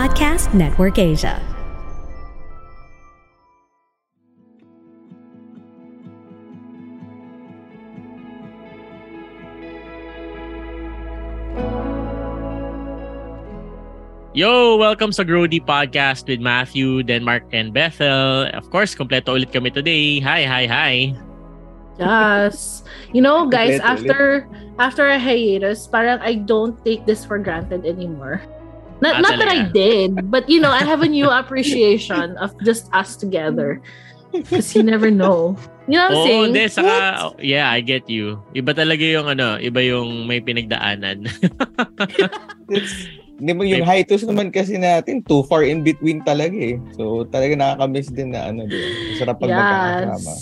Podcast Network Asia. Yo! Welcome sa Grody Podcast with Matthew, Denmark, and Bethel. Of course, kompleto ulit kami today. Hi, hi, hi. Yes. You know, guys, after after a hiatus, parang I don't take this for granted anymore. Not, Ah, not that I did, but you know, I have a new appreciation of just us together. Because you never know. You know what I'm Oo, saying? hindi, saka, yeah, I get you. Iba talaga yung ano, iba yung may pinagdaanan. Di ba yung hiatus naman kasi natin, too far in between talaga eh. So talaga nakakamiss din na ano, di ba? Masarap pag magkakasama.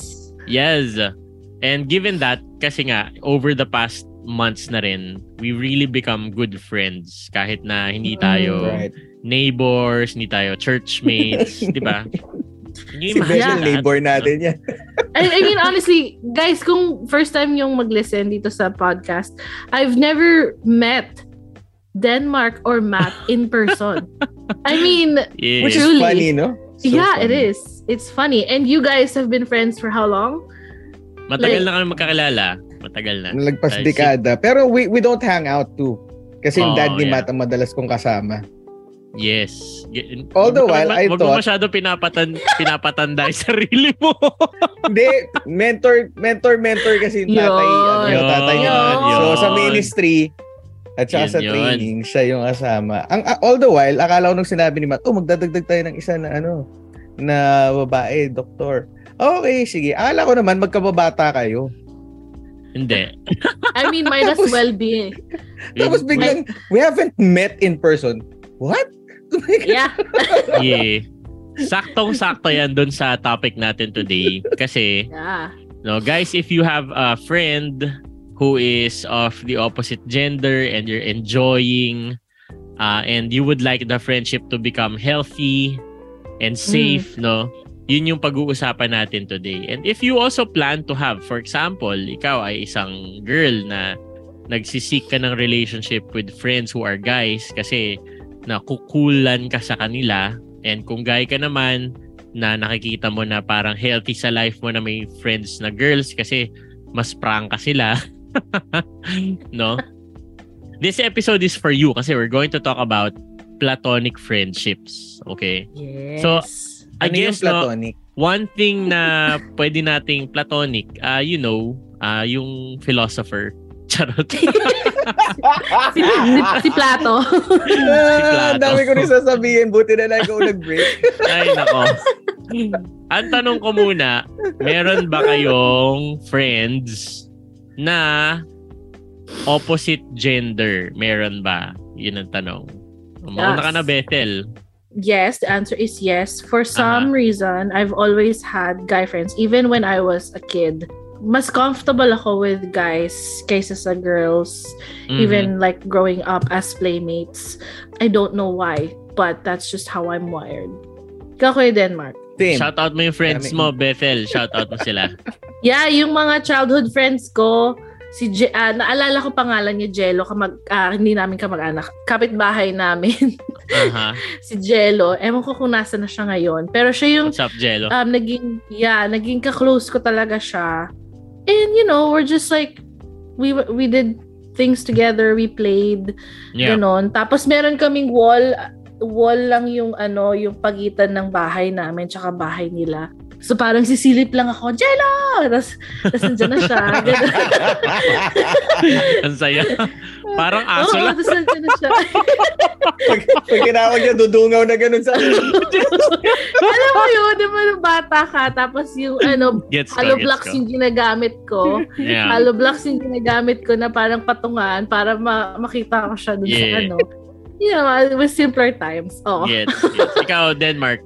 Yes. yes. And given that, kasi nga, over the past months na rin, we really become good friends. Kahit na hindi Mm, tayo Right. neighbors, hindi tayo churchmates, di ba? Si imagine Bethel, that? neighbor natin yan. I, I mean, honestly, guys, kung first time yung mag-listen dito sa podcast, I've never met Denmark or Matt in person. I mean, Yes. Which is Truly. funny, no? So yeah, it funny. is. It's funny. And you guys have been friends for how long? Matagal like- na kami magkakilala. Matagal na. Nalagpas Ay, dekada. Pero we we don't hang out too. Kasi yung Oo, dad ni yeah. Matt ang madalas kong kasama. Yes. All the while, I huwag mo thought- masyado pinapatan, pinapatanda yung sarili mo. Hindi, mentor, mentor, mentor kasi yung tatay, ano, Yun. tatay niya. Yun. So sa ministry, at saka Yun, sa yun. training, siya yung asama. Ang all the while, akala ko nung sinabi ni Matt, oh, magdadagdag tayo ng isa na ano, na babae, doktor. Okay, sige. Akala ko naman magkababata kayo. Hindi. I mean, might as well be. Tapos biglang, we haven't met in person. What? Yeah. yeah. Saktong-sakto yan dun sa topic natin today. Kasi, Yeah. no, guys, if you have a friend who is of the opposite gender and you're enjoying uh, and you would like the friendship to become healthy and safe, no? Yun yung pag-uusapan natin today. And if you also plan to have, for example, ikaw ay isang girl na nagsisik ka ng relationship with friends who are guys kasi nakukulan ka sa kanila and kung guy ka naman na nakikita mo na parang healthy sa life mo na may friends na girls kasi mas prangka sila. no? This episode is for you kasi we're going to talk about platonic friendships. Okay? Yes. So, I ano yung guess, no, platonic? one thing na pwede nating platonic, uh, you know, uh, yung philosopher. Charot. si, si, si Plato. Ah, Plato. dami ko rin sasabihin. Buti na lang ikaw nag-break. Ay, nako. Ang tanong ko muna, meron ba kayong friends na opposite gender? Meron ba? Yun ang tanong. Mauna ka na, Bethel. Yes, the answer is yes. For some reason, I've always had guy friends, even when I was a kid. Mas comfortable ako with guys kaysa sa girls. Mhm. even like growing up as playmates. I don't know why, but that's just how I'm wired. Ikaw Kuya Denmark. Same. Shout out mo yung friends Dami. mo, Bethel. Shout out mo sila. Yeah, yung mga childhood friends ko, si Je- ah, naalala ko pangalan niya Jello, kamag, ah, hindi namin kamag-anak. Kapitbahay namin, Aha. si Jello. Ewan ko kung nasa na siya ngayon. Pero siya yung What's up, Jello? um, naging, yeah, naging ka-close ko talaga siya. And you know, we're just like, we we did things together, we played, Yeah. Ganon. Tapos meron kaming wall, wall lang yung ano, yung pagitan ng bahay namin tsaka bahay nila. So parang sisilip lang ako, Jello! Tapos, tapos nandyan na siya. Ganon. Ang saya. Parang aso Oo, lang. tapos nandyan na siya. pag, pag tinawag niya, dudungaw na ganun sa Alam mo yun, di ba nung bata ka, tapos yung ano, Gets ko, hollow gets blocks ko. yung ginagamit ko. Yeah. Hollow blocks yung ginagamit ko na parang patungan para ma- makita ko siya dun sa Yeah. ano. You know, it was simpler times. Oo. Gets, gets. Ikaw, Denmark.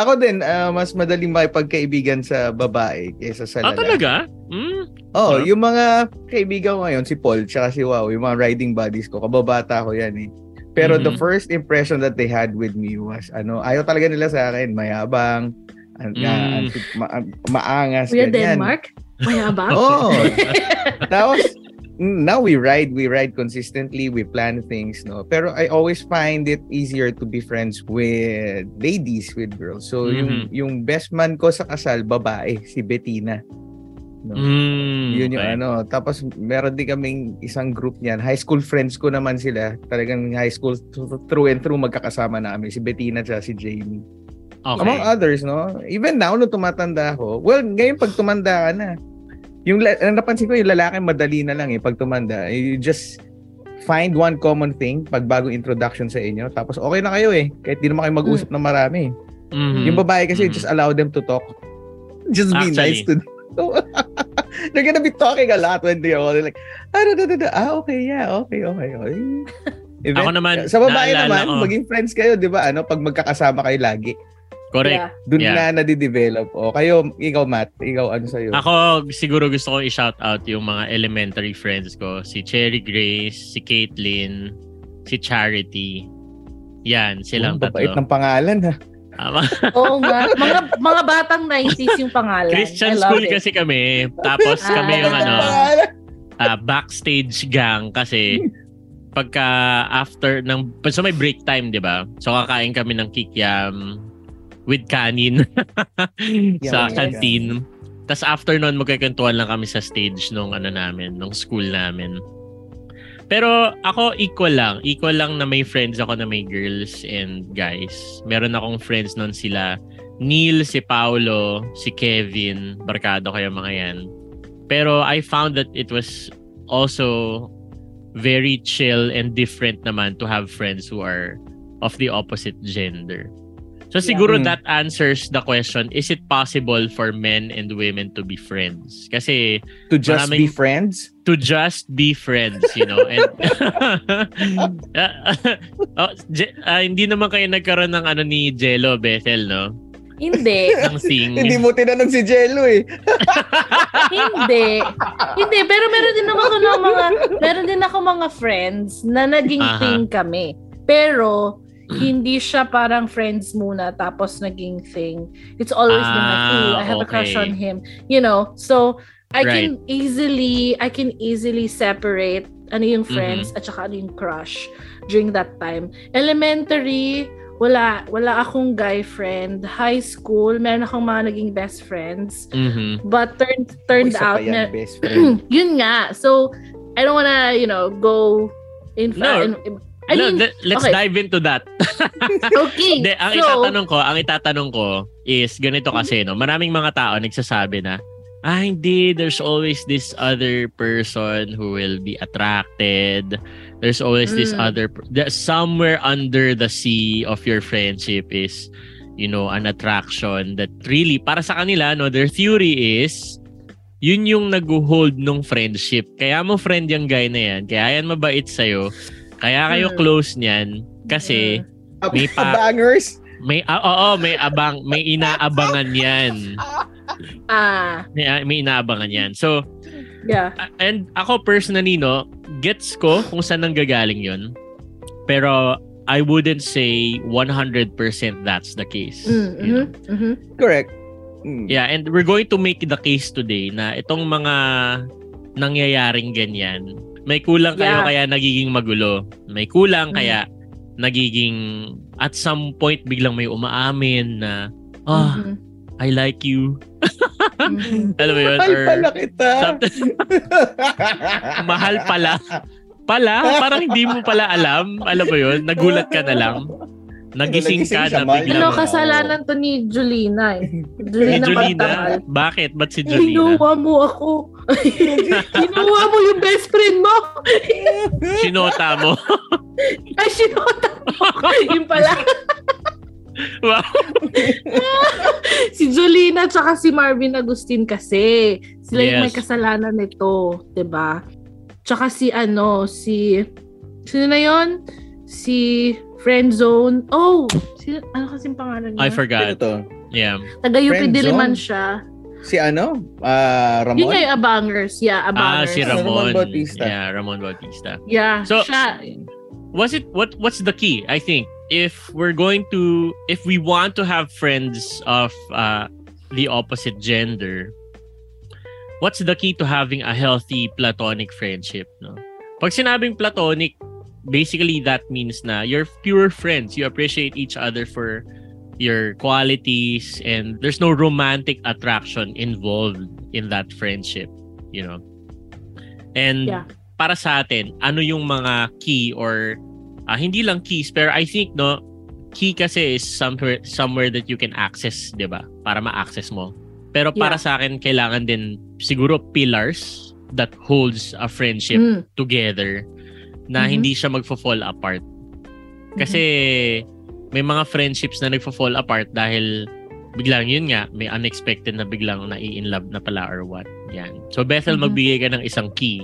Ako din, ah, mas madaling makipagkaibigan sa babae kaysa sa Ah, lalaki. talaga? Hmm? Oo, Huh? yung mga kaibigan ko ngayon, si Paul, tsaka si Wow, yung mga riding buddies ko, kababata ko yan eh. Pero the Mhm. first impression that they had with me was, ano, ayaw talaga nila sa akin, mayabang, an, Mm. ah, ma- maangas, Kuya ganyan. Denmark? Mayabang? Oo. Tapos, mm, now we ride, we ride consistently, we plan things, no. Pero I always find it easier to be friends with ladies, with girls. So yung Mhm. yung best man ko sa kasal, babae, si Bettina. No. Mm, Yun yung okay. ano. Tapos meron din kaming isang group niyan. High school friends ko naman sila. Talagang high school th- through and through magkakasama namin. Si Bettina at si Jamie. Okay. Among others, no? Even now, nung tumatanda ako, well, ngayon pag tumanda ka na, yung ang napansin ko, yung lalaki madali na lang eh, pag tumanda. You just find one common thing pag bagong introduction sa inyo. Tapos okay na kayo eh. Kahit di naman kayo mag-usap ng marami. Mhm. Yung babae kasi, Mhm. just allow them to talk. Just be Actually. nice to them. They're gonna be talking a lot when they're all like, ah, da, da, da, da. ah okay, yeah, okay, okay. okay. Event- Ako naman, sa babae naman, ko. maging friends kayo, di ba? Ano, pag magkakasama kayo lagi. Correct. Yeah. Doon Yeah. na nadidevelop. O kayo, ikaw Matt, ikaw ano sa'yo? Ako, siguro gusto ko i-shout out yung mga elementary friends ko. Si Cherry Grace, si Caitlyn, si Charity. Yan, silang Ang babait tatlo. ng pangalan ha. Tama. Oo nga. Mga mga batang 90s yung pangalan. Christian school it. kasi kami. Tapos Ah. kami yung ano, ah, backstage gang kasi pagka after ng so may break time, 'di ba? So kakain kami ng kikiam with kanin sa Yes. canteen. Tapos after nun, magkikwentuhan lang kami sa stage nung ano namin, nung school namin. Pero ako equal lang. Equal lang na may friends ako na may girls and guys. Meron akong friends nun sila Neil, si Paulo, si Kevin, barkado kayo mga yan. Pero I found that it was also very chill and different naman to have friends who are of the opposite gender. So siguro Mm. that answers the question, is it possible for men and women to be friends? Kasi To just be Maraming- friends? to just be friends, you know. And oh, Je- ah, hindi naman kayo nagkaroon ng ano ni Jello Bethel, no? Hindi. Ng sing. Hindi mo tinanong si Jello eh. Hindi. Hindi, pero meron din naman ako ng mga meron din ako mga friends na naging Aha. thing kami. Pero hindi siya parang friends muna tapos naging thing. It's always been like, Ah, ooh, I have a crush okay. on him. You know, so I Right. can easily I can easily separate ano yung Mm-hmm. friends at saka ano yung crush during that time. Elementary, wala wala akong guy friend. High school, meron akong mga naging best friends. Mhm. But turned turned pa out na best friend. yun nga. So I don't wanna, you know, go in No. in, I No, mean, let- let's okay. dive into that. okay. Hindi, ang so, itatanong ko, ang itatanong ko is ganito kasi, no? Maraming mga tao nagsasabi na, ah, hindi, there's always this other person who will be attracted. There's always this Mm. other, per- the- somewhere under the sea of your friendship is, you know, an attraction that really, para sa kanila, no, their theory is, yun yung nag-hold nung friendship. Kaya mo friend yung guy na yan. Kaya yan mabait sa'yo. Kaya kayo Mm. close niyan. Kasi, Ab- May pa- Bangers? may ah, oo, may abang may inaabangan 'yan. ah, May, ah, may inaabangan 'yan. So, yeah. and ako personally no, gets ko kung saan nang gagaling 'yun. Pero I wouldn't say 100% that's the case. Mm, you know? mhm, mhm. Correct. Mm. Yeah, and we're going to make the case today na itong mga nangyayaring ganyan, may kulang kayo Yeah. kaya nagiging magulo. May kulang Mm. kaya nagiging at some point biglang may umaamin na ah, Mhm, I like you. mhm. Alam mo yun? Mahal Or pala kita. mahal pala. Pala? Parang hindi mo pala alam. Alam mo yun? Nagulat ka na lang. Nagising Nagising ka na biglang. Ano, kasalanan to ni Julina eh. Si Julina, Jolina? Pantamal. Bakit? Ba't si Jolina? Ginawa mo ako. Ginawa mo yung best friend mo. Sinota mo? Ay, sinota mo. Yung pala. wow. si Jolina tsaka si Marvin Agustin kasi. Sila yung Yes. may kasalanan nito. 'di ba? Tsaka si ano, si... Sino na yon? Si Friendzone. Oh! Si, ano kasing pangalan niya? I Sino forgot. to? Yeah. Taga UP? Diliman siya. Si ano? Ah, Ramon? Yun yung Abangers. Yeah, Ah, Abangers. si Ramon Ramon. Bautista. Yeah, Ramon Bautista. Yeah, So- siya. Was it what what's the key? I think if we're going to if we want to have friends of uh the opposite gender, what's the key to having a healthy platonic friendship, no? Pag sinabing platonic, basically that means na you're pure friends. You appreciate each other for your qualities and there's no romantic attraction involved in that friendship, you know. And Yeah. para sa atin, ano yung mga key or ah, hindi lang keys pero I think no key kasi is somewhere somewhere that you can access, 'di ba? Para ma-access mo. Pero para Yeah. sa akin kailangan din siguro pillars that holds a friendship Mm. together na Mhm. hindi siya magfo-fall apart. Kasi may mga friendships na nagfo-fall apart dahil biglang yun nga, may unexpected na biglang nai-in love na pala or what. Yan. So Bethel, Mhm. magbigay ka ng isang key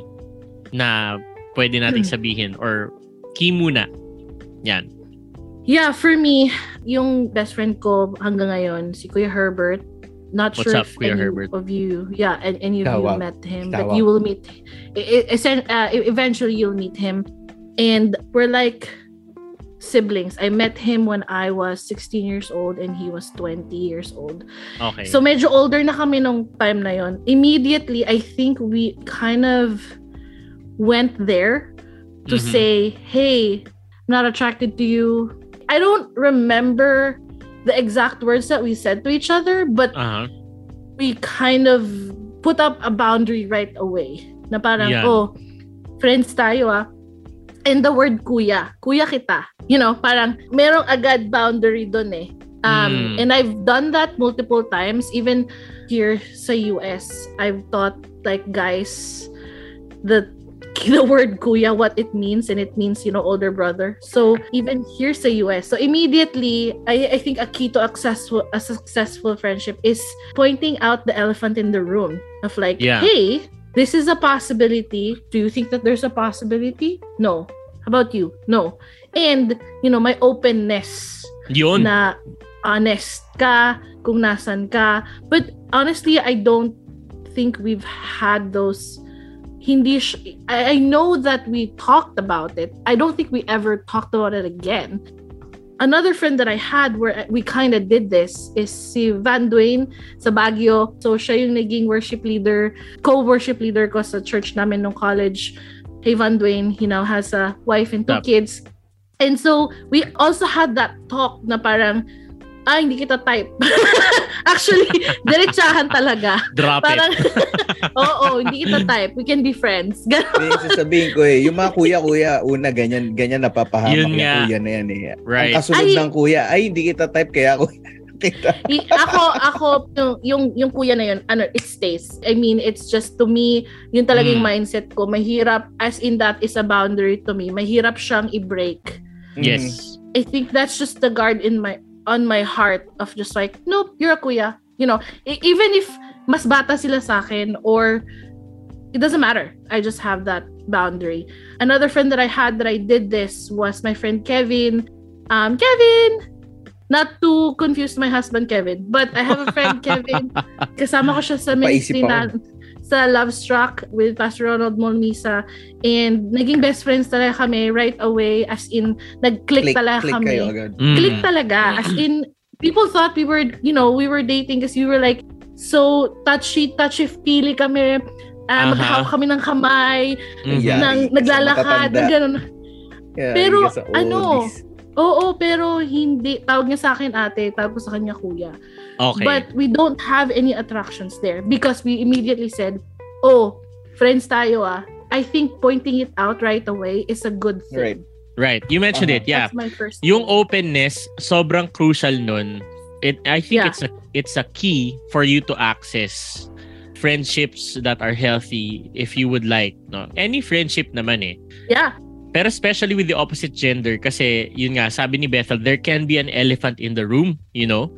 na pwede nating sabihin or key muna. Yan. Yeah, for me, yung best friend ko hanggang ngayon, si Kuya Herbert. Not What's sure up, if Kuya any Herbert? of you, yeah, and any of Tawa. you met him, Tawa. but you will meet. uh, eventually, you'll meet him, and we're like siblings. I met him when I was 16 years old, and he was 20 years old. Okay. So medyo older na kami nung time na yon. Immediately, I think we kind of went there to Mhm. say, "Hey, I'm not attracted to you." I don't remember the exact words that we said to each other, but Aha. we kind of put up a boundary right away. Na parang, Yan. oh, friends tayo ah. And the word kuya, kuya kita. You know, parang merong agad boundary dun eh. Um, Mm. And I've done that multiple times. Even here sa US, I've taught like guys the the word kuya what it means and it means you know older brother so even here sa US so immediately I, I think a key to a successful a successful friendship is pointing out the elephant in the room of like Yeah. hey this is a possibility do you think that there's a possibility no how about you no and you know my openness Yun. na honest ka kung nasan ka. But honestly, I don't think we've had those hindi sh- I, I know that we talked about it. I don't think we ever talked about it again. Another friend that I had where we kind of did this is si Van Duane sa Baguio. So siya yung naging worship leader, co-worship leader ko sa church namin nung college. Hey Van Duane, he now has a wife and two Tap. kids. And so we also had that talk na parang ah, hindi kita type. Actually, diretsahan talaga. Drop Parang, it. oo, hindi kita type. We can be friends. Hindi, yung sasabihin ko eh, yung mga kuya-kuya, una ganyan, ganyan napapahamak Yun yung kuya na yan eh. Right. Ang kasunod Ay. ng kuya, ay hindi kita type kaya ako kita. I- ako, ako, yung, yung, yung kuya na yun, ano, it stays. I mean, it's just to me, yun talaga yung Mm. mindset ko. Mahirap, as in that is a boundary to me. Mahirap siyang i-break. Yes. I think that's just the guard in my on my heart of just like, nope, you're a kuya. You know, e- even if mas bata sila sa akin or it doesn't matter. I just have that boundary. Another friend that I had that I did this was my friend Kevin. Um, Kevin! Not to confuse my husband Kevin, but I have a friend Kevin. Kasama ko siya sa ministry na sa Love Struck with Pastor Ronald Molmisa and naging best friends talaga kami right away as in nag-click Click, talaga click kami kayo agad. Mm. click talaga. As in, people thought we were, you know, we were dating because we were like, so touchy, touchy feely kami. Uh. Magkahawak kami ng kamay. Yeah. nang Kasi naglalakad, na gano'n. Yeah, Pero, ano, oldies. Oo, pero hindi. Tawag niya sa akin ate, tawag ko sa kanya kuya. Okay. But we don't have any attractions there because we immediately said, oh, friends tayo ah. I think pointing it out right away is a good Right. thing. right. You mentioned Uh-huh. it. Yeah. That's my first Yung thing. openness sobrang crucial nun. It I think Yeah. it's a it's a key for you to access friendships that are healthy if you would like, no. Any friendship naman eh. Yeah. Pero especially with the opposite gender kasi yun nga sabi ni Bethel there can be an elephant in the room, you know.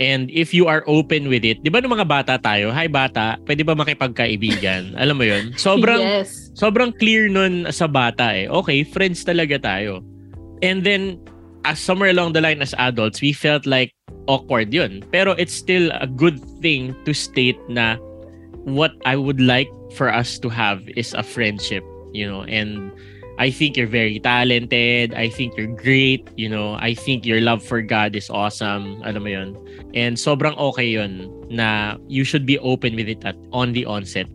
And if you are open with it, 'di ba nung mga bata tayo, hi bata, pwede ba makipagkaibigan? Alam mo 'yun? Sobrang yes. sobrang clear nun sa bata eh. Okay, friends talaga tayo. And then, as somewhere along the line as adults, we felt like awkward yun. Pero it's still a good thing to state na what I would like for us to have is a friendship, you know, and I think you're very talented. I think you're great. You know, I think your love for God is awesome. Alam mo yun. And sobrang okay yun na you should be open with it at on the onset.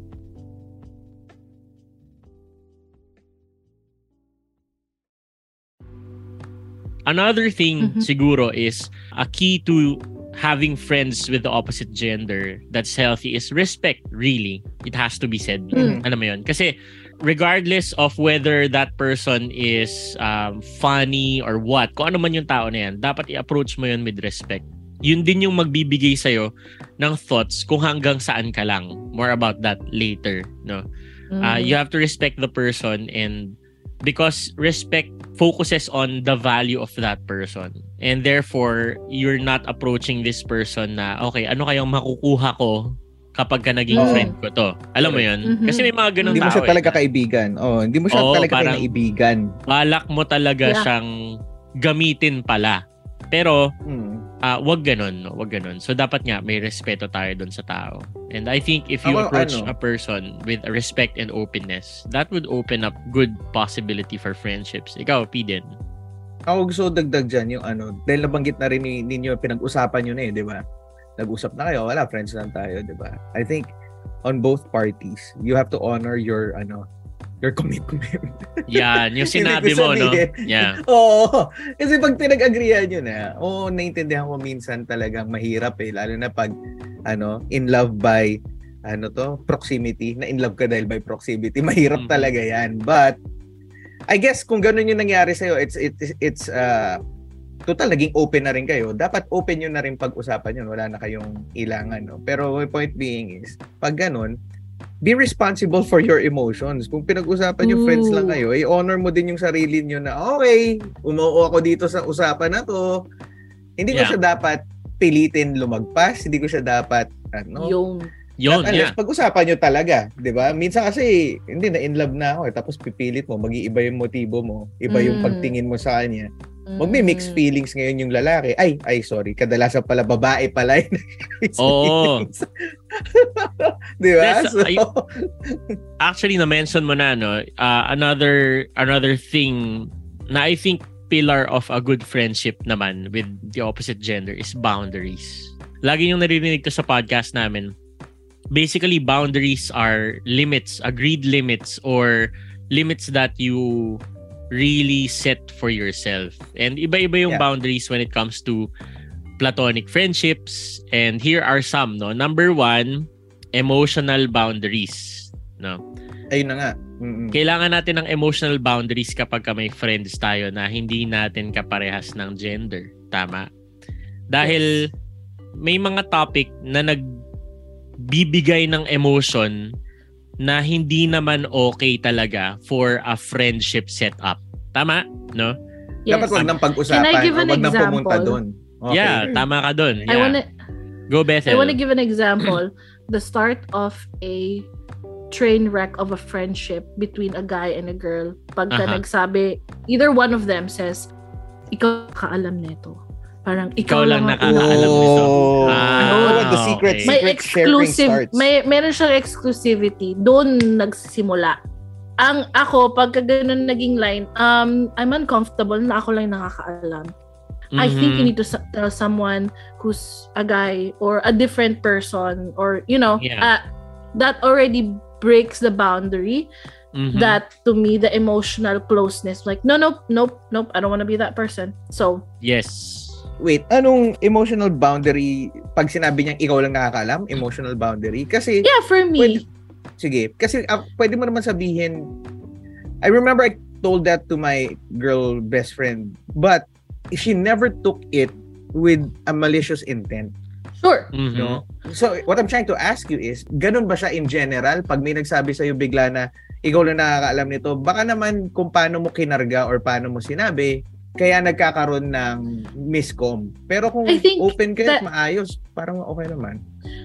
Another thing Mhm. siguro is a key to having friends with the opposite gender that's healthy is respect, really. It has to be said. Mm. Alam mo yun? Kasi regardless of whether that person is um, funny or what, kung ano man yung tao na yan, dapat i-approach mo yun with respect. Yun din yung magbibigay sa'yo ng thoughts kung hanggang saan ka lang. More about that later. No? Uh, Mhm. you have to respect the person and because respect focuses on the value of that person. And therefore, you're not approaching this person na, okay, ano kayang makukuha ko kapag ka naging Oo. friend ko to? Alam mo yun? Mhm. Kasi may mga ganun Hindi mo siya eh. talaga kaibigan. Oh, hindi mo siya Oo, talaga parang- kaibigan. Balak mo talaga Yeah. siyang gamitin pala. Pero, Hmm. ah wag ganun, no? Wag ganun. So, dapat nga, may respeto tayo dun sa tao. And I think if you Ako, approach ano? a person with respect and openness, that would open up good possibility for friendships. Ikaw, Piden. Ako gusto dagdag dyan yung ano, dahil nabanggit na rin ni- ninyo, pinag-usapan nyo na eh, di ba? Nag-usap na kayo, wala, friends lang tayo, di ba? I think on both parties, you have to honor your, ano, your commitment. Yan, yung sinabi mo, no? Yeah. Oo. Kasi pag pinag-agreean nyo na, oo, naintindihan ko minsan talagang mahirap eh. Lalo na pag, ano, in love by, ano to, proximity. Na in love ka dahil by proximity. Mahirap Mhm. talaga yan. But, I guess kung ganun yung nangyari sa'yo, it's, it's, it's, uh, total, naging open na rin kayo. Dapat open nyo na rin pag-usapan yun. Wala na kayong ilangan, no? Pero my point being is, pag ganun, be responsible for your emotions. Kung pinag-usapan nyo, friends lang kayo, i-honor mo din yung sarili nyo na, okay, umuo ako dito sa usapan na to. Hindi ko Yeah. siya dapat pilitin lumagpas. Hindi ko siya dapat, ano, Yung Yun, Not yeah. pag-usapan nyo talaga, 'di ba? Minsan kasi hindi na in love na ako eh, tapos pipilit mo, mag-iiba yung motibo mo, iba yung Mm. pagtingin mo sa kanya. Magmi-mix mm, feelings ngayon yung lalaki. Ay, ay sorry, kadalasan pala babae pala yung mix Oo. feelings. 'Di ba? Yes, So, ay- Actually, na-mention mo na, no? Uh, another, another thing na I think pillar of a good friendship naman with the opposite gender is boundaries. Lagi yung naririnig ko sa podcast namin, basically boundaries are limits, agreed limits or limits that you really set for yourself. And iba-iba yung Yeah. boundaries when it comes to platonic friendships. And here are some, no? Number one, emotional boundaries, no? ayun na nga. Mm-mm. Kailangan natin ng emotional boundaries kapag ka may friends tayo na hindi natin kaparehas ng gender. Tama? Dahil may mga topic na nagbibigay ng emotion na hindi naman okay talaga for a friendship setup. Tama? No? yes. Dapat wag nang pag-usapan Can I give an wag nang pumunta doon. Okay. Yeah, tama ka. I Yeah. wanna Go, Bethel. I want to give an example. the start of a train wreck of a friendship between a guy and a girl. Pagka Aha. nagsabi, either one of them says, ikaw kaalam nito. Parang Ikaw ikaw, lang lang, ang- nakakaalam nito. Oh, Ah, oh, the secret, okay. may secret sharing exclusive, starts. may meron siyang exclusivity. Doon nagsisimula. Ang ako, pagka ganun naging line, um, I'm uncomfortable na ako lang nakakaalam. I think you need to tell someone who's a guy or a different person or you know Yeah. uh, that already breaks the boundary Mhm. that to me the emotional closeness like no nope nope nope I don't want to be that person so Yes. Wait, anong emotional boundary pag sinabi niyang ikaw lang nakakaalam? Emotional boundary? Kasi, yeah for me Pwede- sige, kasi ah, pwede mo naman sabihin, I remember I told that to my girl best friend, but she never took it with a malicious intent. sure Mhm. No? So, what I'm trying to ask you is, ganun ba siya in general? Pag may nagsabi sa'yo bigla na, ikaw lang nakakaalam nito, baka naman kung paano mo kinarga or paano mo sinabi, kaya nagkakaroon ng miscom. Pero kung open kayo at that- maayos, parang okay naman.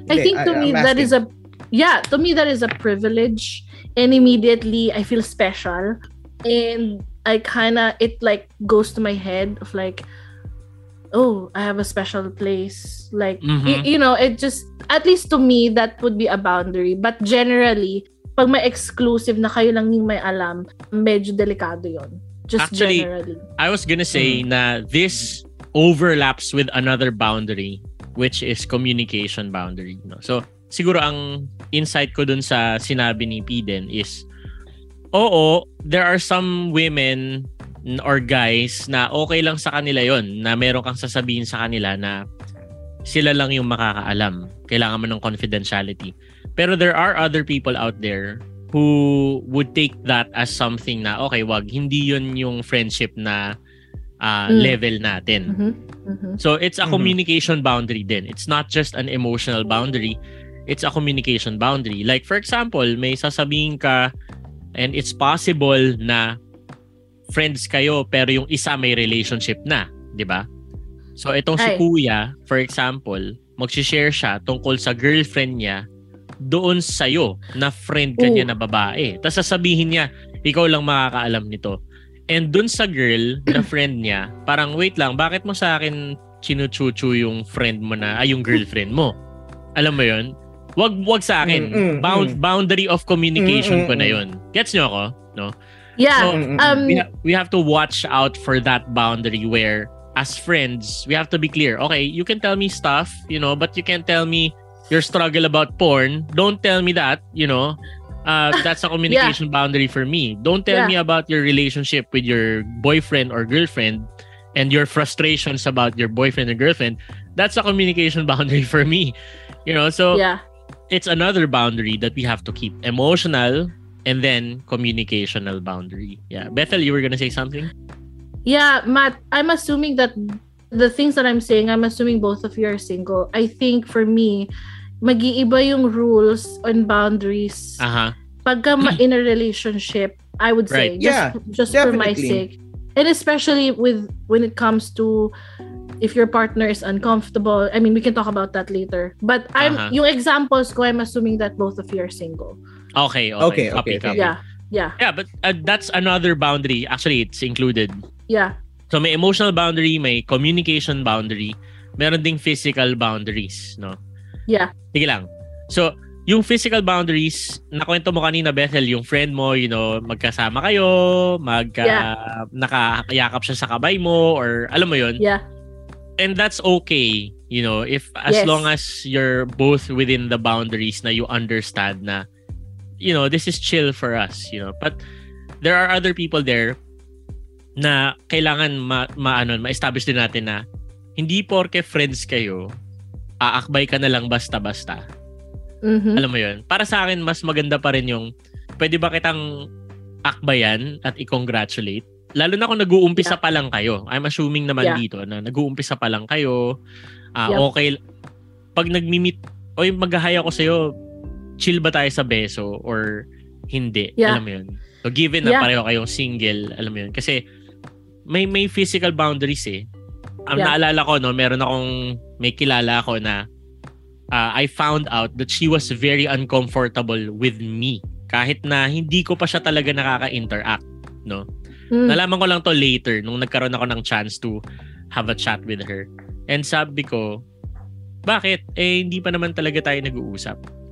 I think to me that is a yeah to me that is a privilege and immediately I feel special and I kind of it like goes to my head of like oh I have a special place like y- Mhm. you know it just at least to me that would be a boundary but generally pag may exclusive na kayo lang yung may alam, medyo delikado yon Just Actually, generally. I was gonna say Mm. na this overlaps with another boundary which is communication boundary. No? So, siguro ang insight ko dun sa sinabi ni Piden is, oo, there are some women or guys na okay lang sa kanila yon na meron kang sasabihin sa kanila na sila lang yung makakaalam. Kailangan mo ng confidentiality. Pero there are other people out there who would take that as something na okay, wag hindi yun yung friendship na ah, Mm. level natin. Mhm. Mhm. So it's a Mhm. communication boundary din. It's not just an emotional boundary. It's a communication boundary. Like for example, may sasabihin ka and it's possible na friends kayo pero yung isa may relationship na, 'di ba? So itong si Ay. Kuya, for example, magsi-share siya tungkol sa girlfriend niya doon sa'yo na friend ka niya Oo. na babae. Tapos sasabihin niya, ikaw lang makakaalam nito. And dun sa girl na friend niya, parang wait lang, bakit mo sa akin chinuchuchu yung friend mo na, ay yung girlfriend mo? Alam mo yun? Wag wag sa akin. Mm, mm, Bound, mm. boundary of communication Mm, mm, ko na mm. yun. Gets nyo ako? No? Yeah. So, Mm, mm, um, we, ha- we have to watch out for that boundary where as friends, we have to be clear. Okay, you can tell me stuff, you know, but you can't tell me your struggle about porn. Don't tell me that, you know. Uh, that's a communication boundary for me. Don't tell Yeah. me about your relationship with your boyfriend or girlfriend and your frustrations about your boyfriend or girlfriend. That's a communication boundary for me. You know, so yeah. it's another boundary that we have to keep. Emotional and then communicational boundary. Yeah. Bethel, you were gonna say something? Yeah, Matt, I'm assuming that the things that I'm saying, I'm assuming both of you are single. I think for me, mag-iiba yung rules and boundaries Uh-huh. pagka ma- in a relationship, I would say. Right. Just, Yeah, just for my sake. And especially with when it comes to if your partner is uncomfortable. I mean, we can talk about that later. But I'm Uh-huh. yung examples ko, I'm assuming that both of you are single. Okay, okay. Okay, Copy, okay, copy. Yeah. Yeah. Yeah, but uh, that's another boundary. Actually, it's included. Yeah. So may emotional boundary, may communication boundary, meron ding physical boundaries, no? Yeah. Sige lang. So, yung physical boundaries, nakwento mo kanina, Bethel, yung friend mo, you know, magkasama kayo, magka, Yeah. nakayakap siya sa kabay mo, or alam mo yun. Yeah. And that's okay, you know, if as Yes. long as you're both within the boundaries na you understand na, you know, this is chill for us, you know. But there are other people there na kailangan ma, ma ano, ma-establish din natin na hindi porke friends kayo, aakbay ka na lang basta-basta. Mhm. Alam mo yun? Para sa akin, mas maganda pa rin yung pwede ba kitang akbayan at i-congratulate? Lalo na kung nag-uumpisa Yeah. pa lang kayo. I'm assuming naman Yeah. dito na nag-uumpisa pa lang kayo. Ah, Yep. Okay. Pag nag-meet, oy mag-hi ako sa'yo, chill ba tayo sa beso or hindi? Yeah. Alam mo yun? So given na Yeah. pareho kayong single, alam mo yun? Kasi may may physical boundaries eh. Ang Yeah. naalala ko, no, meron akong may kilala ako na uh, I found out that she was very uncomfortable with me. Kahit na hindi ko pa siya talaga nakaka-interact. No? Mm. Nalaman ko lang to later nung nagkaroon ako ng chance to have a chat with her. And sabi ko, bakit? Eh, hindi pa naman talaga tayo nag-uusap.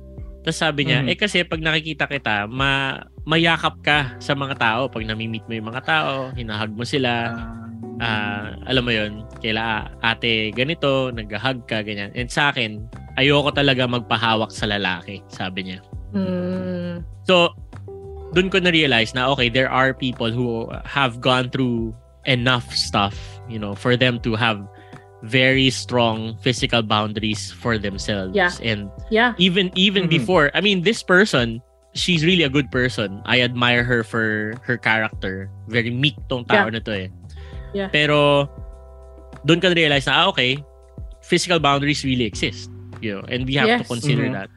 Tapos sabi niya, Mhm. eh kasi pag nakikita kita, ma mayakap ka sa mga tao. Pag nami-meet mo yung mga tao, hinahag mo sila. Ah, alam mo yon kaila ate ganito, nag-hug ka, ganyan. And sa akin, ayoko talaga magpahawak sa lalaki, sabi niya. Mm. So, dun ko na-realize na, okay, there are people who have gone through enough stuff, you know, for them to have very strong physical boundaries for themselves. Yeah. And Yeah. even even Mhm. before, I mean, this person, she's really a good person. I admire her for her character. Very meek tong tao na to eh. Yeah. Pero, doon ka na-realize na, ah, okay, physical boundaries really exist. You know, and we have to Yes. consider Mhm. that.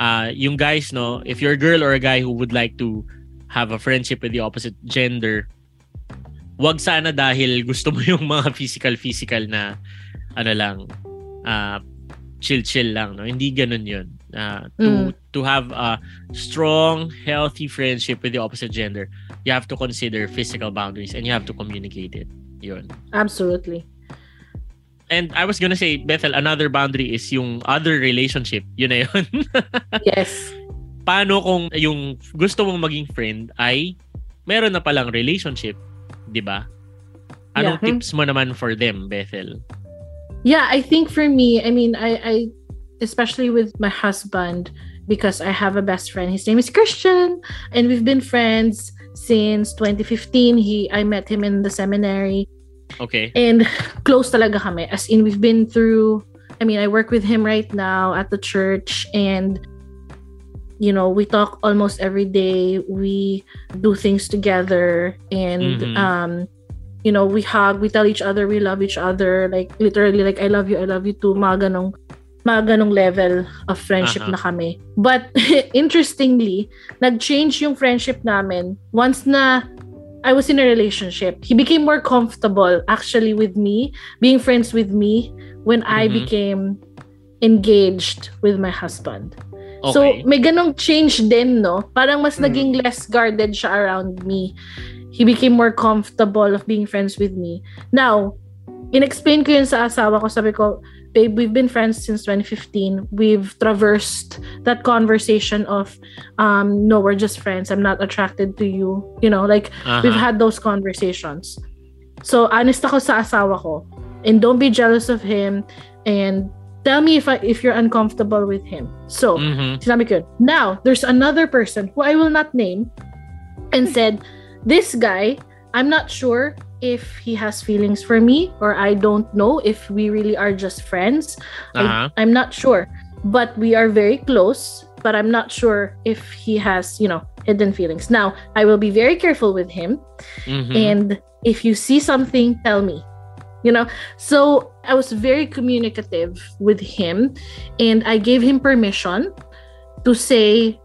Uh, yung guys, no, if you're a girl or a guy who would like to have a friendship with the opposite gender, wag sana dahil gusto mo yung mga physical-physical na, ano lang, uh, chill-chill lang, no? Hindi ganun yun. Uh, to, Mm. to have a strong, healthy friendship with the opposite gender, you have to consider physical boundaries and you have to communicate it. Yun. Absolutely. And I was gonna say, Bethel, another boundary is yung other relationship. Yun na yun. Yes. paano kung yung gusto mong maging friend ay meron na palang relationship, 'di ba? Anong Yeah. tips mo naman for them, Bethel? Yeah, I think for me, I mean, I, I especially with my husband, because I have a best friend. His name is Christian, and we've been friends since 2015. He I met him in the seminary, Okay. and close talaga kami. As in, we've been through. I mean, I work with him right now at the church, and you know, we talk almost every day. We do things together, and Mhm. um, you know, we hug. We tell each other we love each other. Like literally, like I love you, I love you too. Mga ganong, mga ganong level of friendship Aha. na kami. But interestingly, nag-change yung friendship namin once na I was in a relationship. He became more comfortable actually with me, being friends with me when I Mhm. became engaged with my husband. Okay. So may ganong change din, no? Parang mas Mm. naging less guarded siya around me. He became more comfortable of being friends with me. Now, in-explain ko yun sa asawa ko. Sabi ko, babe, we've been friends since 2015. We've traversed that conversation of, um, no, we're just friends. I'm not attracted to you. You know, like, Aha. we've had those conversations. So, honest ako sa asawa ko. And don't be jealous of him. And tell me if I, if you're uncomfortable with him. So, Mhm. Sinabi ko yun. Now, there's another person who I will not name and said, this guy, I'm not sure if he has feelings for me or I don't know if we really are just friends. Aha. I, I'm not sure. But we are very close, but I'm not sure if he has, you know, hidden feelings. Now, I will be very careful with him. Mhm. And if you see something, tell me. You know, so I was very communicative with him and I gave him permission to say,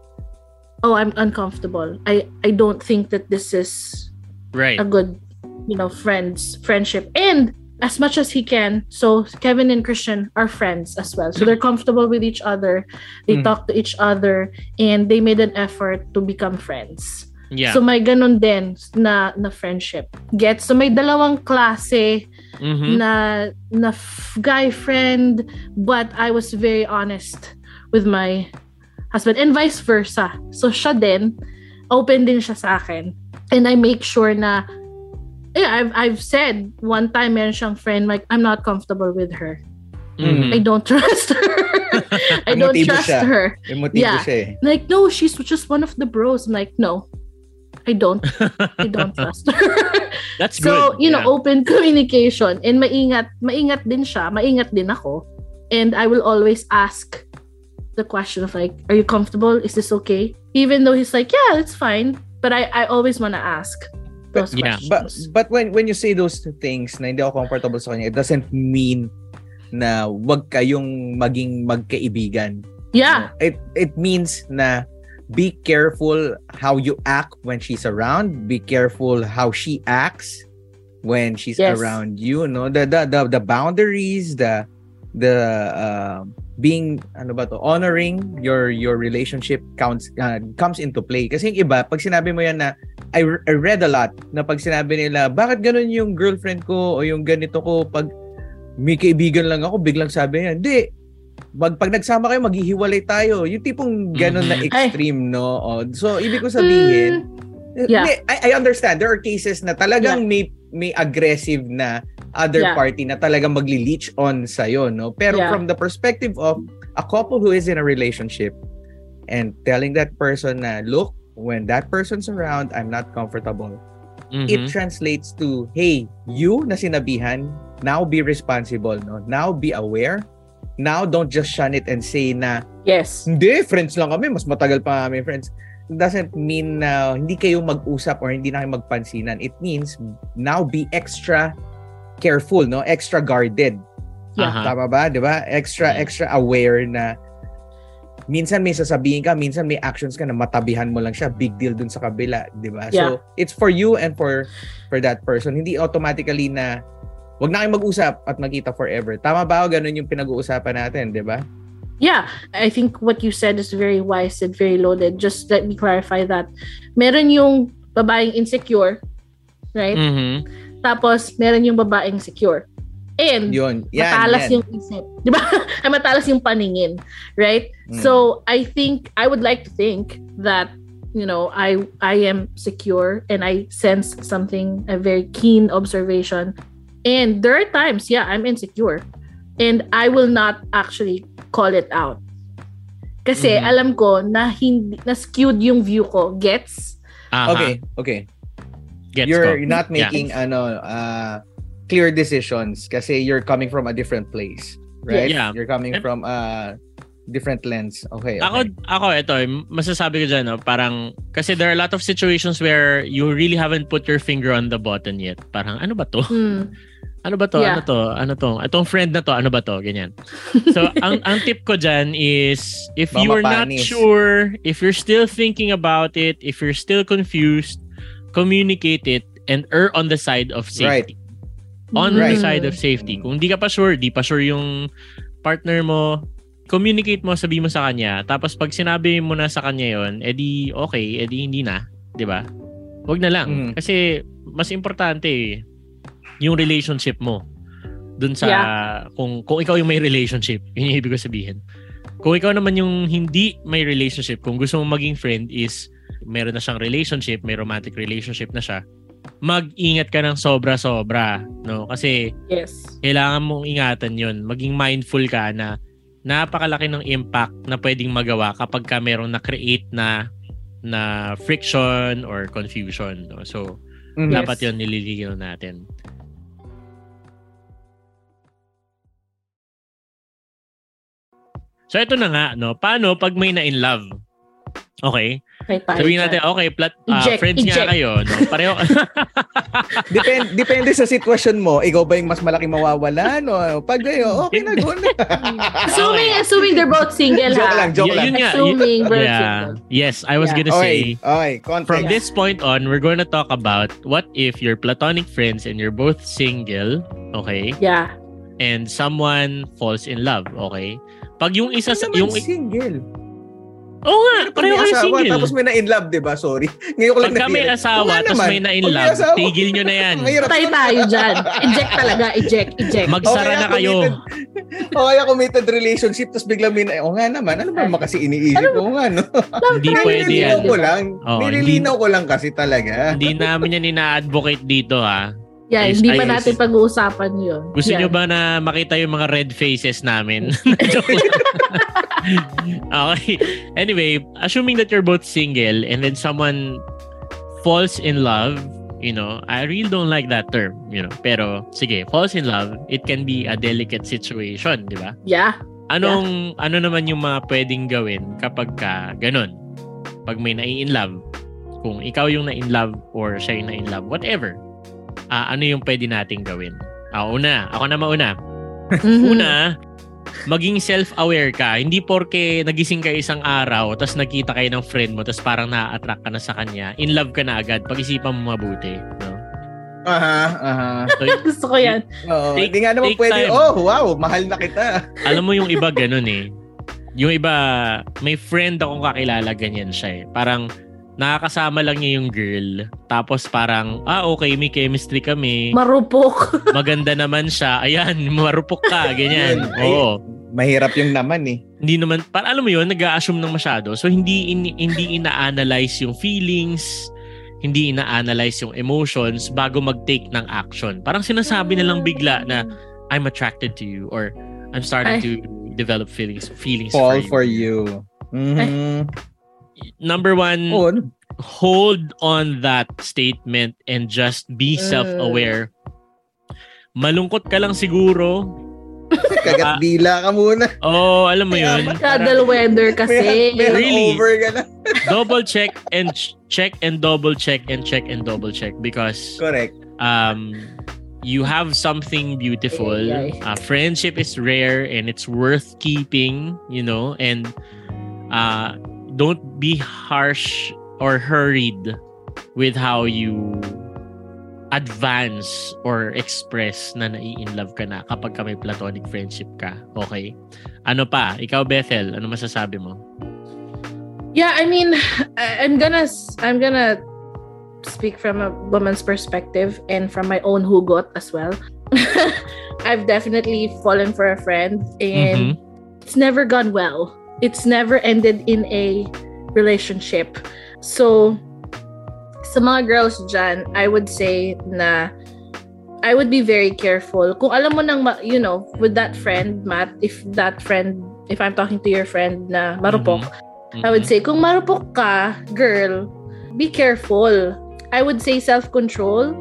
Oh, I'm uncomfortable. I, I don't think that this is right. a good, you know, friends friendship. And as much as he can, so Kevin and Christian are friends as well. So they're comfortable with each other. They Mm. talk to each other and they made an effort to become friends. Yeah. So may ganun din na na friendship. Get so may dalawang klase Mhm. na na f- guy friend but I was very honest with my husband and vice versa. So siya din open din siya sa akin. And I make sure na yeah, I've I've said one time meron siyang friend like I'm not comfortable with her. Mhm. I don't trust her. I don't trust siya. her. May Yeah. siya eh. Like, no, she's just one of the bros. I'm like, no, I don't. I don't trust her. That's so, good. you know, Yeah. open communication and maingat, maingat din siya, maingat din ako. And I will always ask the question of like, are you comfortable? Is this okay? Even though he's like, yeah, it's fine. But I, I always want to ask those Yeah. But but when when you say those things na hindi ako comfortable sa kanya, it doesn't mean na wag kayong maging magkaibigan. yeah. It it means na be careful how you act when she's around. Be careful how she acts when she's Yes. around you. No, the the the, the boundaries, the the uh, being ano ba to honoring your your relationship counts uh, comes into play kasi yung iba pag sinabi mo yan na I, I read a lot na pag sinabi nila bakit ganun yung girlfriend ko o yung ganito ko pag may kaibigan lang ako biglang sabi niya hindi pag, pag nagsama kayo maghihiwalay tayo yung tipong ganun na Mhm. extreme no o, so ibig ko sabihin Mm, yeah. hindi, I, I understand there are cases na talagang may may aggressive na other Yeah. party na talagang magli-leech on sa'yo, no? Pero Yeah. from the perspective of a couple who is in a relationship and telling that person na, look, when that person's around, I'm not comfortable. Mhm. It translates to, hey, you na sinabihan, now be responsible, no? Now be aware. Now don't just shun it and say na, Yes. hindi, friends lang kami, mas matagal pa kami friends. Doesn't mean na hindi kayo mag-usap or hindi na kayo magpansinan. It means now be extra careful, no? Extra guarded. Yeah. Aha. Tama ba? 'Di ba? Extra Yeah. extra aware na minsan may sasabihin ka, minsan may actions ka na matabihan mo lang siya, big deal dun sa kabila, 'di ba? So, it's for you and for for that person. Hindi automatically na wag na kayo mag-usap at magkita forever. Tama ba? O ganun yung pinag-uusapan natin, 'di ba? Yeah, I think what you said is very wise and very loaded. Just let me clarify that. Meron yung babaeng insecure, right? Mhm. Tapos meron yung babaeng secure. And Yun. Yan, matalas yan. yung isip. Di ba? Ay, matalas yung paningin. Right? Mm. So, I think, I would like to think that, you know, I I am secure and I sense something, a very keen observation. And there are times, yeah, I'm insecure. And I will not actually call it out. Kasi Mhm. alam ko na hindi na skewed yung view ko. Gets? Aha, Okay, okay. gets you're ko. not Yeah. making ano uh clear decisions kasi you're coming from a different place, right? Yeah. You're coming And- from a different lens. Okay. Ako, okay. ako, ito, masasabi ko dyan, no, parang, kasi there are a lot of situations where you really haven't put your finger on the button yet. Parang, ano ba to? Hmm. Ano ba to? Yeah. Ano to? Ano to? Itong friend na to, ano ba to? Ganyan. So, ang ang tip ko dyan is if Baka you are not sure, if you're still thinking about it, if you're still confused, communicate it and err on the side of safety. On the Right. side of safety. Kung di ka pa sure, di pa sure yung partner mo, communicate mo, sabi mo sa kanya. Tapos pag sinabi mo na sa kanya yon, edi okay, edi hindi na. Di ba? Huwag na lang. Mm. Kasi mas importante eh, yung relationship mo dun sa kung kung ikaw yung may relationship yun yung ibig ko sabihin kung ikaw naman yung hindi may relationship kung gusto mong maging friend is meron na siyang relationship may romantic relationship na siya mag-ingat ka ng sobra-sobra no kasi Yes. kailangan mong ingatan yun maging mindful ka na napakalaki ng impact na pwedeng magawa kapag ka merong na-create na na friction or confusion no? so Mhm. dapat yun nililigaw natin So ito na nga, no? Paano pag may na-in love? Okay? May tayo Sabihin natin, okay, plat, Eject, friends nga eject. kayo, no? Pareho. Depende, depende sa sitwasyon mo. Ikaw ba yung mas malaking mawawalan? O pag kayo, okay na, go na. Assuming, assuming they're both single, joke ha? lang, joke Y- lang. yun nga. Assuming y- we're yeah. single. Yes, I was Yeah. gonna say, Okay, okay, context. from this point on, we're going to talk about what if you're platonic friends and you're both single, okay? Yeah. And someone falls in love, okay? Pag yung isa sa... Yung, single. Oo nga, pag pareho may kayo asawa, single. tapos may na-in love, di ba? Sorry. Ngayon ko lang Pagka may na-realize. asawa, tapos may na-in Pag may love, asawa, tigil nyo na yan. Mahirap Tayo dyan. Eject talaga. Eject. Eject. Magsara na kayo. O kaya committed relationship, tapos biglang may na- O nga naman, ano ba naman kasi iniisip ko nga, no? Hindi pwede Nililinaw yan. ko lang. Oo, Nililinaw ko lang kasi talaga. Hindi namin yan ina-advocate dito, ha? Yeah, Ayos, hindi pa natin pag-uusapan yun. Gusto yeah. nyo ba na makita yung mga red faces namin? Okay. Anyway, assuming that you're both single and then someone falls in love, you know, I really don't like that term, you know. Pero, sige, falls in love, it can be a delicate situation, di ba? Yeah. Anong, ano naman yung mga pwedeng gawin kapag ka ganun? Pag may na-in love, kung ikaw yung na-in love or siya yung na-in love, whatever. Ah, ano yung pwede nating gawin? Ah, una, ako na mauna. Una, maging self-aware ka. Hindi porke nagising ka isang araw, tapos nakita kayo ng friend mo, tapos parang na-attract ka na sa kanya, in love ka na agad. Pag-isipan mo mabuti. No? Aha, aha. So, Gusto ko yan. Oo, Take- hindi nga naman pwede, time. oh, wow, mahal na kita. alam mo yung iba ganun eh. Yung iba, may friend akong kakilala, ganyan siya eh. Parang, nakakasama lang niya yung girl. Tapos parang, ah okay, may chemistry kami. Marupok. Maganda naman siya. Ayan, marupok ka, ganyan. Oo. Mahirap yung naman eh. hindi naman para alam mo yun nag-assume ng masyado so hindi in, hindi ina-analyze yung feelings hindi ina-analyze yung emotions bago mag-take ng action parang sinasabi na lang bigla na I'm attracted to you or I'm starting Ay. to develop feelings feelings Fall for for you. you. Mhm. Number one Oo, ano? hold on that statement and just be Mm. self-aware malungkot ka lang siguro kagat dila ka muna. oh alam mo yun Cuddle weather kasi. May, may Really? hangover ka na. double check and ch- check and double check and check and double check because Correct. um you have something beautiful uh, friendship is rare and it's worth keeping you know and uh don't be harsh or hurried with how you advance or express na nai-in love ka na kapag ka may platonic friendship ka. Okay? Ano pa? Ikaw, Bethel, ano masasabi mo? Yeah, I mean, I'm gonna I'm gonna speak from a woman's perspective and from my own hugot as well. I've definitely fallen for a friend and it's never gone well. It's never ended in a relationship. So, sa mga girls dyan, I would say na I would be very careful. Kung alam mo nang, you know, with that friend, Matt, if that friend, if I'm talking to your friend na marupok, I would say, kung marupok ka, girl, be careful. I would say self-control.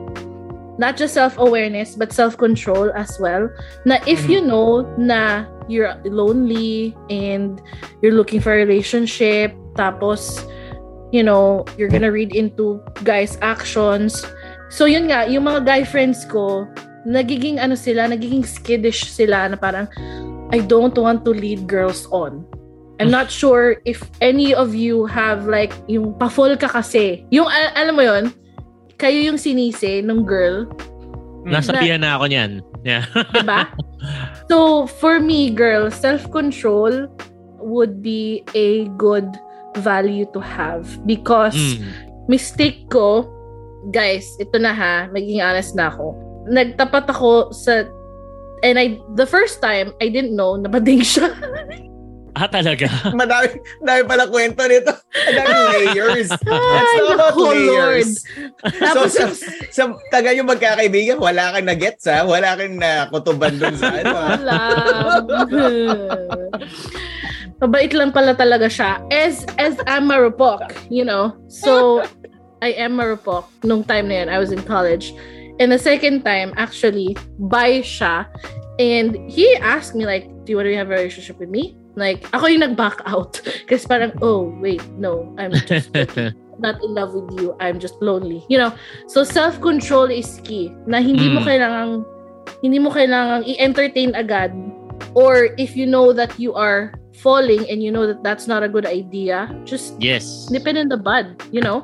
Not just self-awareness, but self-control as well. Na if you know na you're lonely and you're looking for a relationship, tapos, you know, you're gonna read into guys' actions. So yun nga, yung mga guy friends ko, nagiging ano sila, nagiging skittish sila na parang, I don't want to lead girls on. I'm not sure if any of you have like yung pa-fall ka kasi. Yung al- alam mo yon kayo yung sinisi ng girl, Nasabihan na ako niyan. Yeah. diba? so for me, girl, self-control would be a good value to have because Mm. mistake ko, guys, ito na ha, maging honest na ako. Nagtapat ako sa and I the first time I didn't know na bading siya. Ah, talaga? Madami, madami pala kwento nito. Madami layers. Let's Ay, talk about Lord. layers. So, Tapos sa, sa taga yung magkakaibigan, wala kang na-gets ha? Wala kang nakutuban dun sa ano? Wala. Mabait lang pala talaga siya. As as I'm marupok, you know. So I am marupok nung time na yun. I was in college. And the second time, actually, by siya. And he asked me like, do you want to have a relationship with me? Like, ako yung nag-back out. Kasi parang, oh, wait, no. I'm just not in love with you. I'm just lonely. You know? So, self-control is key. Na hindi mo Mm. kailangang hindi mo kailangang i-entertain agad or if you know that you are falling and you know that that's not a good idea just yes. nip it in the bud you know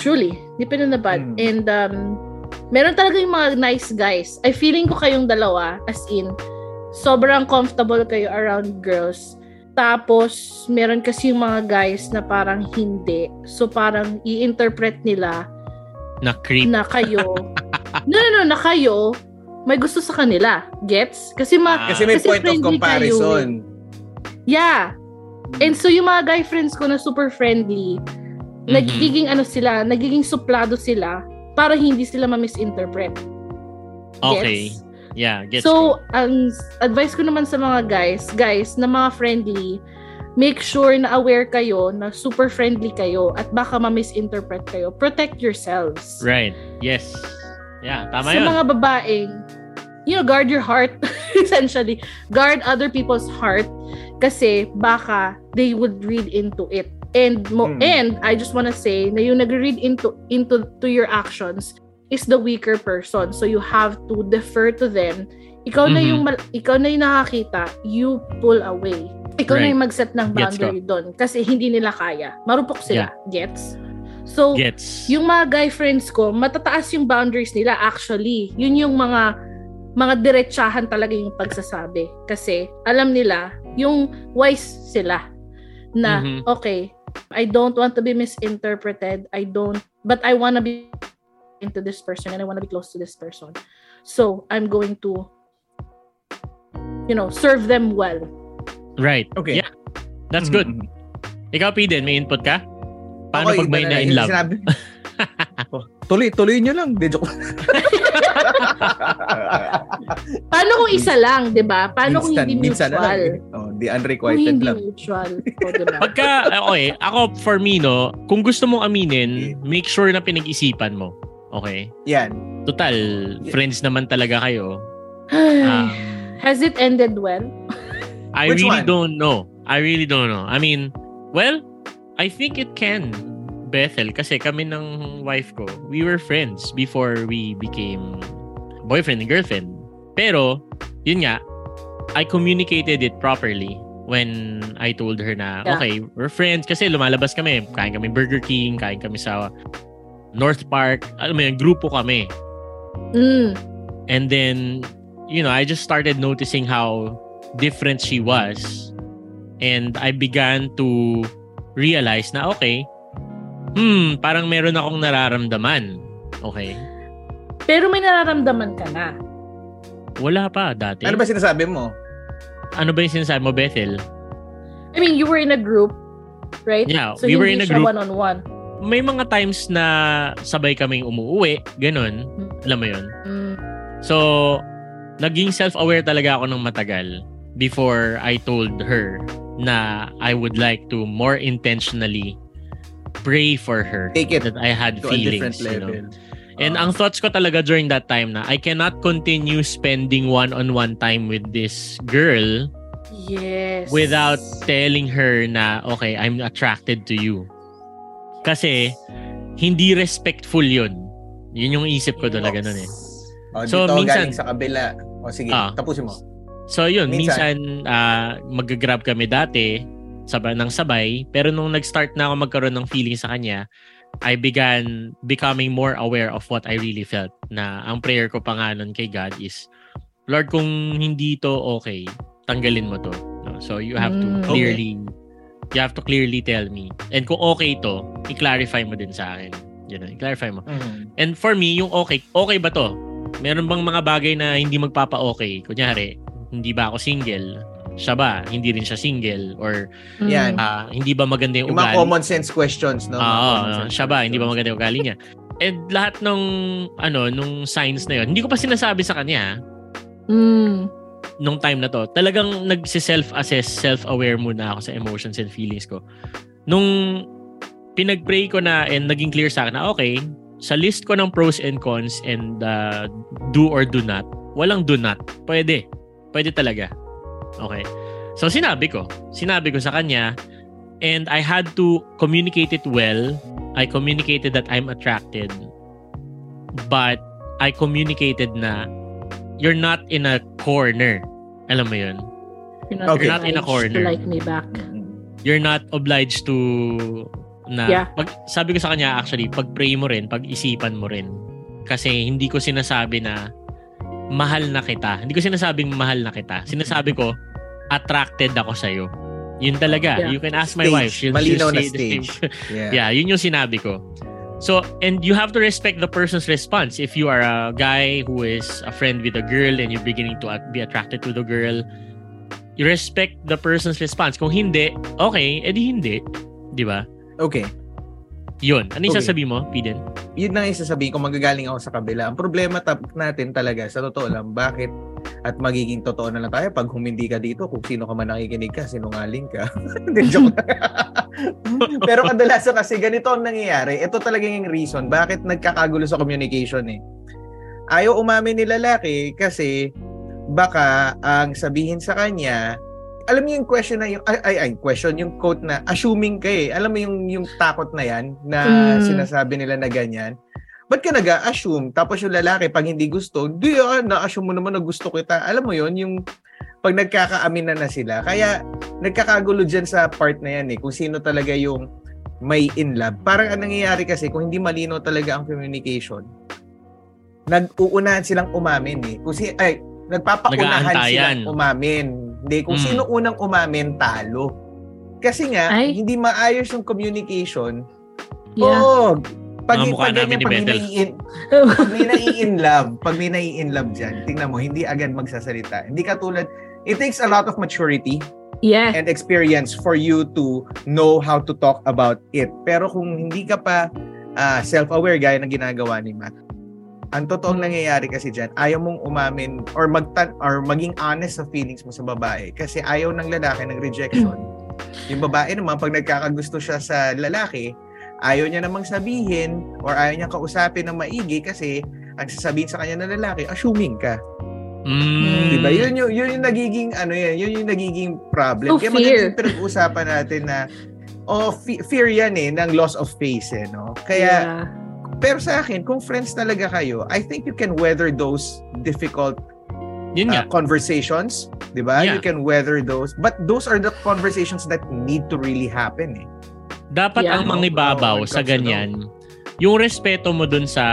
truly nip it in the bud Mm. and um meron talaga yung mga nice guys. I feeling ko kayong dalawa as in sobrang comfortable kayo around girls. Tapos meron kasi yung mga guys na parang hindi. So parang i-interpret nila Na creep. na kayo. No no no na kayo may gusto sa kanila. Gets? Kasi ma Ah. Kasi may Kasi point of friendly kayo. comparison. yeah. And so yung mga guy friends ko na super friendly Mhm. nagiging ano sila nagiging suplado sila para hindi sila ma-misinterpret Okay. Gets? Yeah, gets so ang advice ko naman sa mga guys guys na mga friendly make sure na aware kayo na super friendly kayo at baka ma-misinterpret kayo protect yourselves me. Right. Yes. Yeah, tama sa yun. mga babaeng, you know, guard your heart, essentially. Guard other people's heart kasi baka they would read into it. And mo, Hmm. and I just wanna say na yung nag-read into into to your actions is the weaker person. So you have to defer to them. Ikaw na Mhm. yung mal- ikaw na yung nakakita, you pull away. Ikaw na Right. yung mag-set ng boundary doon kasi hindi nila kaya. Marupok sila. Gets? So, Gets. yung mga guy friends ko, matataas yung boundaries nila actually. Yun yung mga mga diretsahan talaga yung pagsasabi. Kasi alam nila, yung wise sila na, Mhm. okay, I don't want to be misinterpreted. I don't, but I wanna be into this person and I wanna be close to this person. So, I'm going to, you know, serve them well. Right. Okay. Yeah. That's good. Mhm. Ikaw, Piden, may input ka? Paano Ako, pag may na in love? Sinabi, tuloy, tuloy nyo lang. Di joke. Paano kung isa lang, di ba? Paano kung hindi mutual? lang. eh. Oh, Kung unrequited hindi lang. mutual. O, di ba? Pagka, okay, ako for me, no, kung gusto mong aminin, make sure na pinag-isipan mo. Okay? Yan. Total, friends naman talaga kayo. Ay. Um, Has it ended well? I Which really one? don't know. I really don't know. I mean, well, I think it can. Bethel, kasi kami ng wife ko, we were friends before we became boyfriend and girlfriend. Pero, yun nga, I communicated it properly when I told her na, Yeah. okay, we're friends kasi lumalabas kami. Kain kami Burger King, kain kami sa North Park. Alam mo yun, grupo kami. Mm. And then, you know, I just started noticing how different she was. And I began to realize na, okay, hmm, parang meron akong nararamdaman. Okay? Pero may nararamdaman ka na. Wala pa dati. Ano ba sinasabi mo? Ano ba yung sinasabi mo, Bethel? I mean, you were in a group, right? Yeah, so we were in a group. one-on-one. May mga times na sabay kaming umuwi, ganun. Alam mo yun? Mm. So, naging self-aware talaga ako ng matagal before I told her na I would like to more intentionally pray for her Take it that I had to a different feelings, you know. And Ah. ang thoughts ko talaga during that time na I cannot continue spending one-on-one time with this girl Yes. without telling her na okay, I'm attracted to you. Kasi hindi respectful 'yun. Yun yung isip ko talaga nun eh. Oh, So, dito minsan- sa kabila. O sige, Ah. tapusin mo. So yun, Minsan. minsan, ah, mag-grab kami dati sabay ng sabay, pero nung nag-start na ako magkaroon ng feeling sa kanya, I began becoming more aware of what I really felt. Na ang prayer ko pa nga nun kay God is, Lord, kung hindi to okay, tanggalin mo to. So you have to Mm. clearly, you have to clearly tell me. And kung okay to, i-clarify mo din sa akin. Yun, know, i-clarify mo. Mm. And for me, yung okay, okay ba to? Meron bang mga bagay na hindi magpapa-okay? Kunyari, hindi ba ako single? Siya ba? Hindi rin siya single? Or Mm. Yan. ah, hindi ba maganda yung Yung mga ugali? common sense questions, no? Oo, Mga sense siya ba? Hindi ba maganda yung ugali niya? And lahat ng ano, nung signs na yun, hindi ko pa sinasabi sa kanya Mm. nung time na to. Talagang nagsi-self-assess, self-aware muna ako sa emotions and feelings ko. Nung pinag-pray ko na and naging clear sa akin na okay, sa list ko ng pros and cons and uh, do or do not, walang do not. Pwede. Pwede talaga. Okay. So sinabi ko. Sinabi ko sa kanya and I had to communicate it well. I communicated that I'm attracted. But I communicated na you're not in a corner. Alam mo yun? You're not, Okay. You're not in a obliged corner. To like me back. You're not obliged to na Yeah. pag, sabi ko sa kanya actually pag pray mo rin pag-isipan mo rin kasi hindi ko sinasabi na mahal na kita. Hindi ko sinasabing mahal na kita. Sinasabi ko attracted ako sa iyo yun talaga. Yeah. you can ask my Stage. wife she'll, Malinaw she'll na stage. Yeah. yeah yun yung sinabi ko. So and you have to respect the person's response. If you are a guy who is a friend with a girl and you're beginning to be attracted to the girl you respect the person's response. Kung hindi okay edi hindi. Di ba? Okay. Yun ano yung Okay. sasabihin mo Piden Yun na yung sasabihin ko, magagaling ako sa kabila. Ang problema tap natin talaga, sa totoo lang, bakit at magiging totoo na lang tayo pag humindi ka dito, kung sino ka man nakikinig ka, sinungaling ka. Hindi, joke lang. Pero kadalasan kasi ganito ang nangyayari. Ito talaga yung reason bakit nagkakagulo sa communication eh. Ayaw umamin ni lalaki kasi baka ang sabihin sa kanya, alam mo yung question na yung ay, ay, ay question yung quote na assuming ka eh. Alam mo yung yung takot na yan na Mm. sinasabi nila na ganyan. Ba't ka nag-assume? Tapos yung lalaki, pag hindi gusto, di ah, na-assume mo naman na gusto kita. Alam mo yon yung pag nagkakaamin na na sila. Kaya nagkakagulo dyan sa part na yan eh. Kung sino talaga yung may in love. Parang ang nangyayari kasi kung hindi malino talaga ang communication, nag-uunahan silang umamin eh. Kung si, ay, nagpapaunahan silang umamin. Hindi, kung Mm. sino unang umamin, talo. Kasi nga, Ay. hindi maayos yung communication. Yeah. Oo. Pag, Mga mukha pag ganyan, pag nai-in, pag may nai-in love, pag may nai-in love dyan, tingnan mo, hindi agad magsasalita. Hindi katulad, it takes a lot of maturity yeah. and experience for you to know how to talk about it. Pero kung hindi ka pa ah, self-aware gaya ng ginagawa ni Matt, ang totoong nangyayari kasi dyan, ayaw mong umamin or magtan or maging honest sa feelings mo sa babae kasi ayaw ng lalaki ng rejection. Yung babae naman, pag nagkakagusto siya sa lalaki, ayaw niya namang sabihin or ayaw niya kausapin ng maigi kasi ang sasabihin sa kanya ng lalaki, assuming ka. mm, Diba? Yun yung, yun yung nagiging, ano yan, yun yung nagiging problem. Oh, Kaya fear. magandang pinag-uusapan natin na, oh, fe- fear yan eh, ng loss of face eh, no? Kaya, yeah. Pero sa akin, kung friends talaga kayo, I think you can weather those difficult yun uh, nga conversations, di ba? Yeah. You can weather those. But those are the conversations that need to really happen eh. dapat Yeah. ang mangibabaw Oh, sa ganyan yung respeto mo dun sa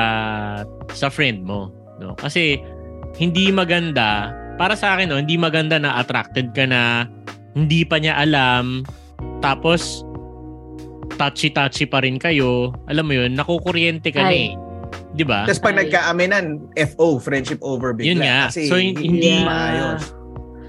sa friend mo no kasi hindi maganda para sa akin no hindi maganda na attracted ka na hindi pa niya alam tapos touchy-touchy pa rin kayo, alam mo yun, nakukuryente ka na eh. Di ba? Tapos pag nagkaaminan, FO, friendship over bigla. Yun nga. Kasi So, hin- hindi- maayos.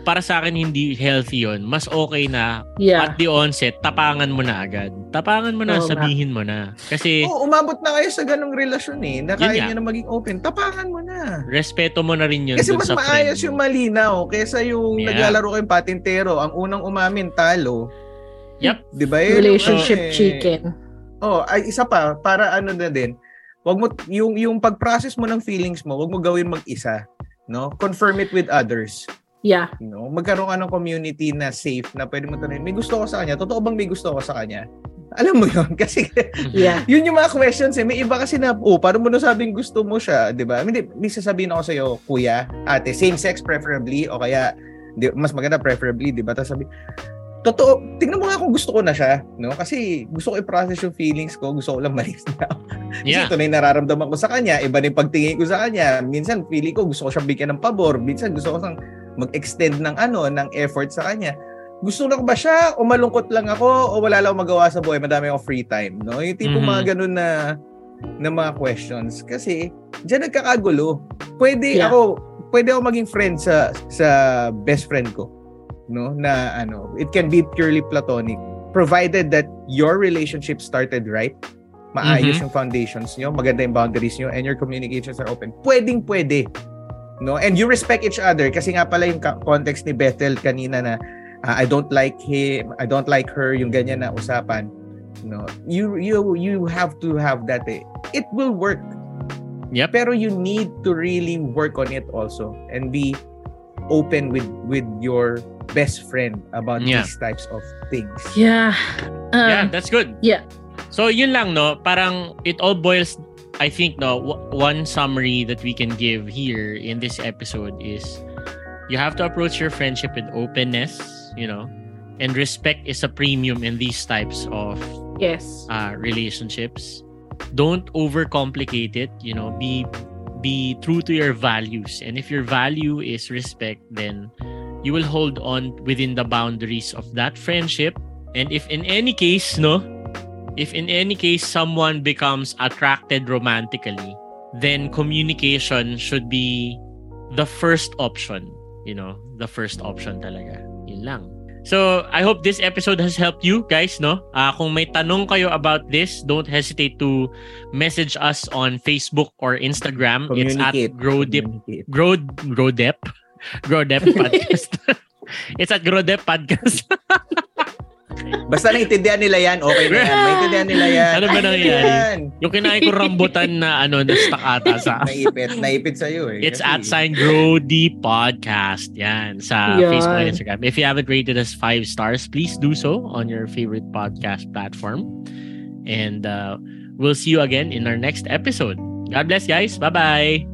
Para sa akin, hindi healthy yun. Mas okay na Yeah. at the onset, tapangan mo na agad. Tapangan mo na, nga. sabihin mo na. Kasi Oo, umabot na kayo sa ganong relasyon eh. Na Yun kaya nyo na maging open. Tapangan mo na. respeto mo na rin yun Kasi mas sa maayos yung malinaw kaysa yung Yeah. naglalaro kayong patintero. Ang unang umamin, talo. Yep. Di ba? Yun Relationship ano eh. chicken. Oh, ay isa pa para ano na din. Wag mo yung yung pag-process mo ng feelings mo, wag mo gawin mag-isa, no? Confirm it with others, Yeah. no? Magkaroon ka ng community na safe na pwede mo tanungin, may gusto ko sa kanya. Totoo bang may gusto ko sa kanya? Alam mo yun kasi Yeah. yun yung mga questions eh. May iba kasi na, oh, paano mo nasabing gusto mo siya, di ba? Hindi, may sasabihin ako sa'yo, kuya, ate, same sex preferably, o kaya, di, mas maganda preferably, di ba? Tapos sabi, totoo, tingnan mo nga kung gusto ko na siya, no? Kasi gusto ko i-process yung feelings ko, gusto ko lang malis na. Kasi Yeah. ito na yung nararamdaman ko sa kanya, iba na yung pagtingin ko sa kanya. Minsan, feeling ko gusto ko siya bigyan ng pabor. Minsan, gusto ko sang mag-extend ng ano, ng effort sa kanya. Gusto ko ba siya o malungkot lang ako o wala lang magawa sa buhay, madami akong free time, no? Yung tipo Mhm. mga ganun na na mga questions kasi diyan nagkakagulo. Pwede Yeah. ako pwede ako maging friend sa sa best friend ko, no? Na ano, it can be purely platonic provided that your relationship started right. Maayos yung foundations nyo, maganda yung boundaries nyo, and your communications are open. Pwedeng pwede. No? And you respect each other kasi nga pala yung context ni Bethel kanina na ah, I don't like him, I don't like her, yung ganyan na usapan. No, you you you have to have that. Eh. It will work. Yep. Pero you need to really work on it also and be open with with your best friend about Yeah. these types of things. Yeah. Um, yeah, that's good. yeah. So yun lang no, parang it all boils I think no, w- one summary that we can give here in this episode is you have to approach your friendship with openness, you know, and respect is a premium in these types of Yes. uh, relationships. Don't overcomplicate it. You know, be be true to your values. And if your value is respect, then you will hold on within the boundaries of that friendship. And if in any case, no, if in any case someone becomes attracted romantically, then communication should be the first option. You know, the first option talaga. Yun lang. So, I hope this episode has helped you guys, no? Ah, kung may tanong kayo about this, don't hesitate to message us on Facebook or Instagram. It's at. Growdip Communicate. Grow Growdep Growdep podcast. It's at Growdep podcast. Basta naintindihan nila yan, okay na yan. Maintindihan nila yan. Ano ba Ay, nangyayari? yan. Yung kinain ko rambutan na ano na stuck ata sa naipit, naipit sa'yo eh. It's Kasi- at sign Grow the Podcast. Yan. Sa Yan. Facebook and Instagram. If you haven't rated us five stars, please do so on your favorite podcast platform. And uh, we'll see you again in our next episode. God bless, guys. Bye